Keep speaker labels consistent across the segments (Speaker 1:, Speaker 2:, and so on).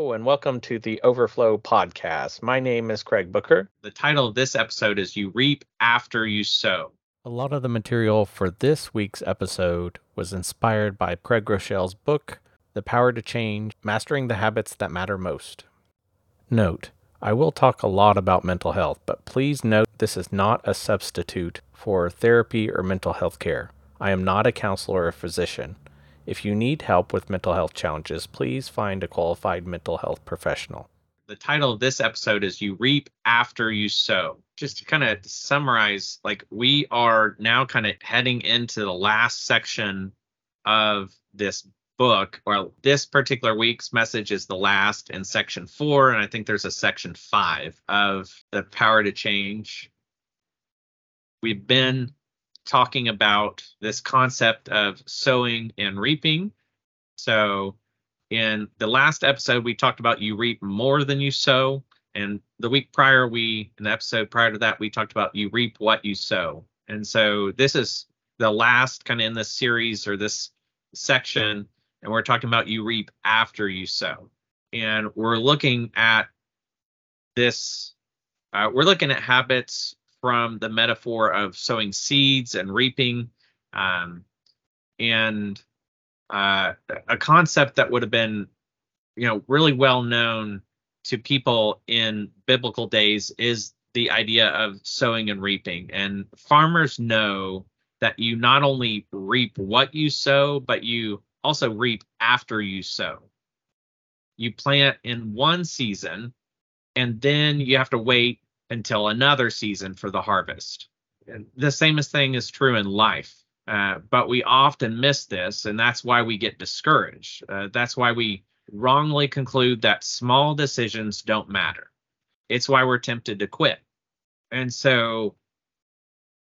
Speaker 1: Hello, and welcome to the Overflow Podcast. My name is Craig Booker.
Speaker 2: The title of this episode is You Reap After You Sow.
Speaker 1: A lot of the material for this week's episode was inspired by Craig Groeschel's book, The Power to Change Mastering the Habits That Matter Most. Note, I will talk a lot about mental health, but please note this is not a substitute for therapy or mental health care. I am not a counselor or a physician. If you need help with mental health challenges, please find a qualified mental health professional.
Speaker 2: The title of this episode is You Reap After You Sow. Just to kind of summarize, like we are now kind of heading into the last section of this book. Well, this particular week's message is the last in section four, and I think there's a section five of the power to change. We've been talking about this concept of sowing and reaping. So, in the last episode, we talked about you reap more than you sow. And the week prior, we, in the episode prior to that, we talked about you reap what you sow. And so, this is the last kind of in this series or this section. And we're talking about you reap after you sow. And we're looking at this, uh, we're looking at habits from the metaphor of sowing seeds and reaping, um, and uh, a concept that would have been, you know, really well known to people in biblical days is the idea of sowing and reaping. And farmers know that you not only reap what you sow, but you also reap after you sow. You plant in one season, and then you have to wait until another season for the harvest. And the same thing is true in life. Uh, but we often miss this, and that's why we get discouraged. Uh, that's why we wrongly conclude that small decisions don't matter. It's why we're tempted to quit. And so,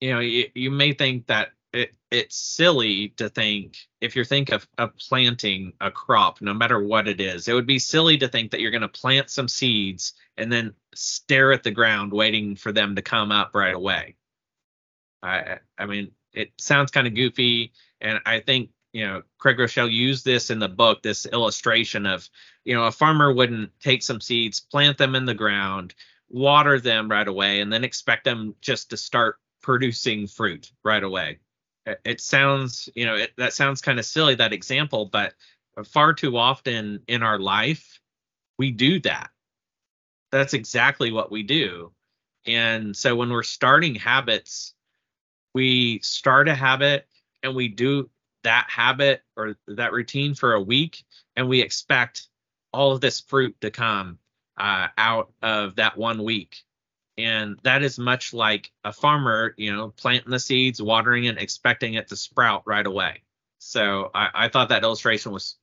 Speaker 2: you know, you, you may think that it, it's silly to think if you think of, of planting a crop, no matter what it is, it would be silly to think that you're going to plant some seeds and then stare at the ground waiting for them to come up right away. I I mean, it sounds kind of goofy, and I think you know Craig Groeschel used this in the book, this illustration of you know a farmer wouldn't take some seeds, plant them in the ground, water them right away, and then expect them just to start producing fruit right away. It, it sounds you know it, that sounds kind of silly that example, but far too often in our life we do that that's exactly what we do. And so when we're starting habits, we start a habit and we do that habit or that routine for a week and we expect all of this fruit to come uh, out of that one week. And that is much like a farmer you know planting the seeds watering it expecting it to sprout right away. So i, I thought that illustration was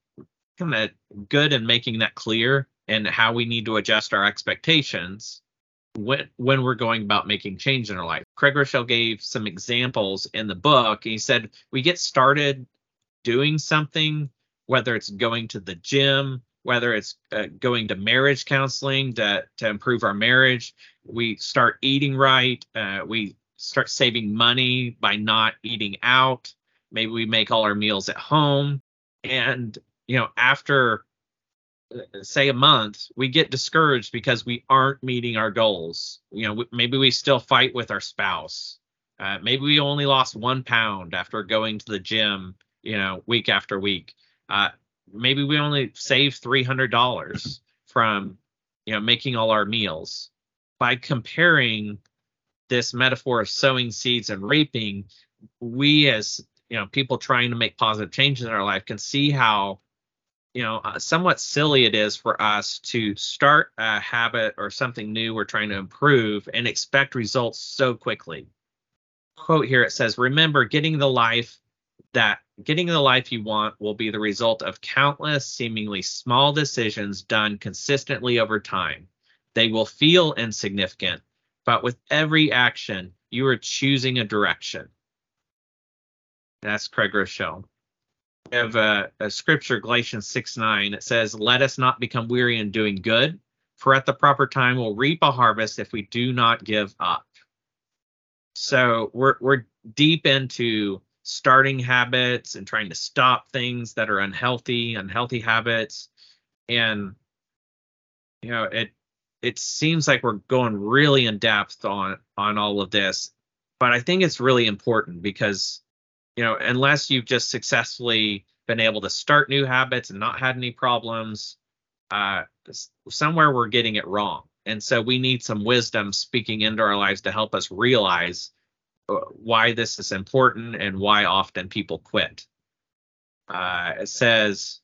Speaker 2: kind of good in making that clear and how we need to adjust our expectations when when we're going about making change in our life. Craig Groeschel gave some examples in the book. He said we get started doing something, whether it's going to the gym, whether it's uh, going to marriage counseling to to improve our marriage. We start eating right. Uh, we start saving money by not eating out. Maybe we make all our meals at home. And you know, after say a month, we get discouraged because we aren't meeting our goals. You know, maybe we still fight with our spouse. Uh, maybe we only lost one pound after going to the gym, you know, week after week. Uh, maybe we only saved three hundred dollars from, you know, making all our meals. By comparing this metaphor of sowing seeds and reaping, we as you know people trying to make positive changes in our life can see how you know, uh, somewhat silly it is for us to start a habit or something new we're trying to improve and expect results so quickly. Quote here it says, Remember, getting the life that getting the life you want will be the result of countless, seemingly small decisions done consistently over time. They will feel insignificant, but with every action, you are choosing a direction. That's Craig Groeschel have uh, a, a scripture, Galatians 6 9. It says, Let us not become weary in doing good, for at the proper time we'll reap a harvest if we do not give up. So we're we're deep into starting habits and trying to stop things that are unhealthy, unhealthy habits. And you know, it it seems like we're going really in depth on on all of this, but I think it's really important because you know, unless you've just successfully been able to start new habits and not had any problems, uh, somewhere we're getting it wrong. And so we need some wisdom speaking into our lives to help us realize uh, why this is important and why often people quit. Uh, it says,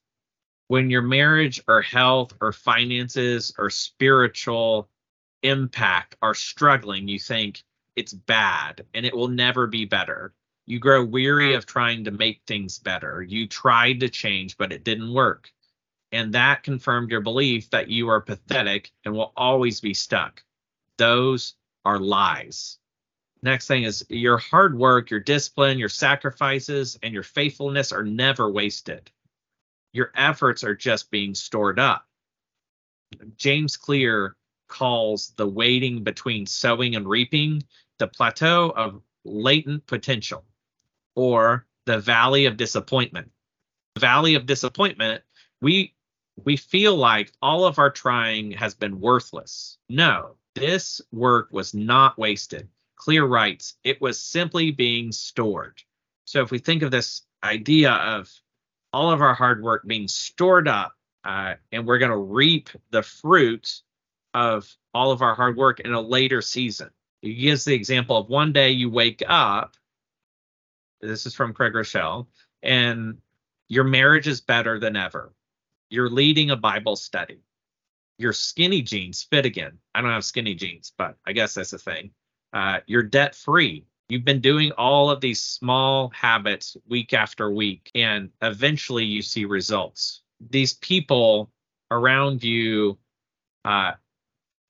Speaker 2: when your marriage or health or finances or spiritual impact are struggling, you think it's bad and it will never be better. You grow weary of trying to make things better. You tried to change, but it didn't work. And that confirmed your belief that you are pathetic and will always be stuck. Those are lies. Next thing is your hard work, your discipline, your sacrifices, and your faithfulness are never wasted. Your efforts are just being stored up. James Clear calls the waiting between sowing and reaping the plateau of latent potential or the valley of disappointment. Valley of disappointment, we we feel like all of our trying has been worthless. No, this work was not wasted. Clear writes, it was simply being stored. So if we think of this idea of all of our hard work being stored up, uh, and we're going to reap the fruit of all of our hard work in a later season. He gives the example of one day you wake up this is from Craig Groeschel, and your marriage is better than ever. You're leading a Bible study. Your skinny jeans fit again. I don't have skinny jeans, but I guess that's a thing. Uh, you're debt free. You've been doing all of these small habits week after week, and eventually you see results. These people around you uh,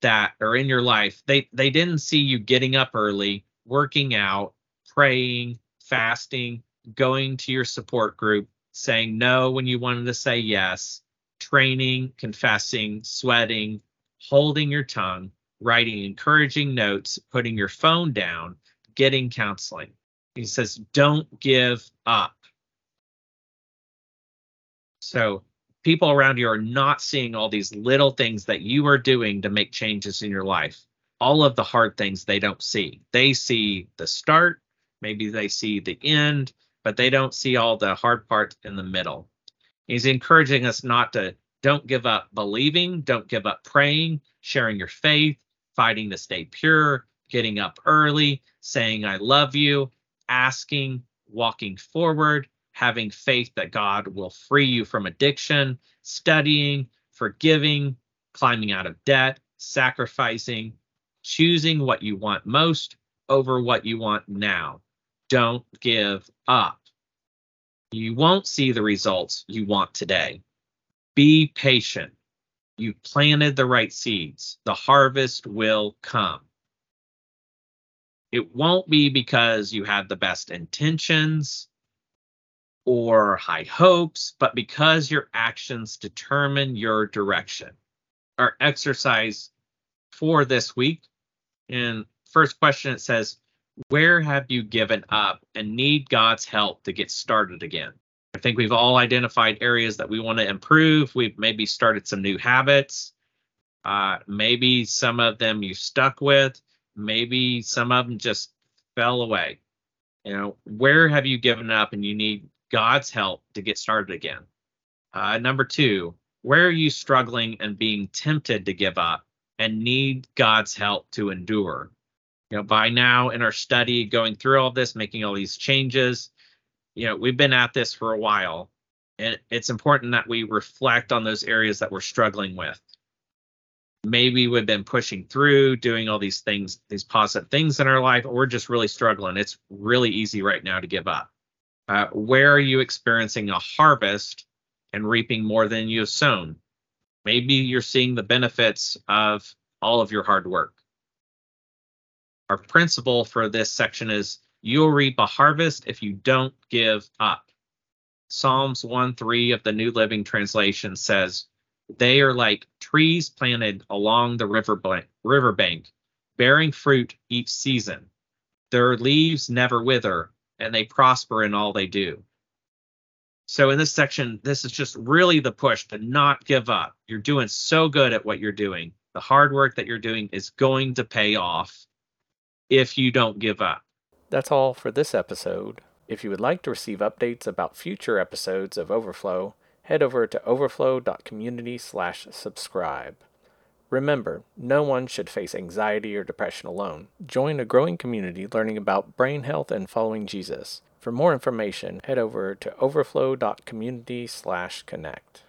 Speaker 2: that are in your life, they they didn't see you getting up early, working out, praying, fasting, going to your support group, saying no when you wanted to say yes, training, confessing, sweating, holding your tongue, writing encouraging notes, putting your phone down, getting counseling. He says, don't give up. So people around you are not seeing all these little things that you are doing to make changes in your life. All of the hard things they don't see. They see the start, Maybe they see the end, but they don't see all the hard parts in the middle. He's encouraging us not to don't give up believing, don't give up praying, sharing your faith, fighting to stay pure, getting up early, saying I love you, asking, walking forward, having faith that God will free you from addiction, studying, forgiving, climbing out of debt, sacrificing, choosing what you want most over what you want now don't give up. You won't see the results you want today. Be patient. You've planted the right seeds. The harvest will come. It won't be because you had the best intentions or high hopes, but because your actions determine your direction. Our exercise for this week, And first question, it says, where have you given up and need God's help to get started again? I think we've all identified areas that we want to improve. We've maybe started some new habits. Uh, maybe some of them you stuck with. Maybe some of them just fell away. You know, where have you given up and you need God's help to get started again? Uh, number two, where are you struggling and being tempted to give up and need God's help to endure? You know by now in our study going through all this making all these changes you know we've been at this for a while. And it's important that we reflect on those areas that we're struggling with. Maybe we've been pushing through doing all these things these positive things in our life or we're just really struggling. It's really easy right now to give up. Uh, where are you experiencing a harvest and reaping more than you have sown? Maybe you're seeing the benefits of all of your hard work our principle for this section is you'll reap a harvest if you don't give up. Psalms 1 3 of the New Living Translation says, They are like trees planted along the river bank, riverbank, bearing fruit each season. Their leaves never wither, and they prosper in all they do. So in this section, this is just really the push to not give up. You're doing so good at what you're doing. The hard work that you're doing is going to pay off if you don't give up.
Speaker 1: That's all for this episode. If you would like to receive updates about future episodes of Overflow, head over to overflow.community/subscribe. Remember, no one should face anxiety or depression alone. Join a growing community learning about brain health and following Jesus. For more information, head over to overflow.community/connect.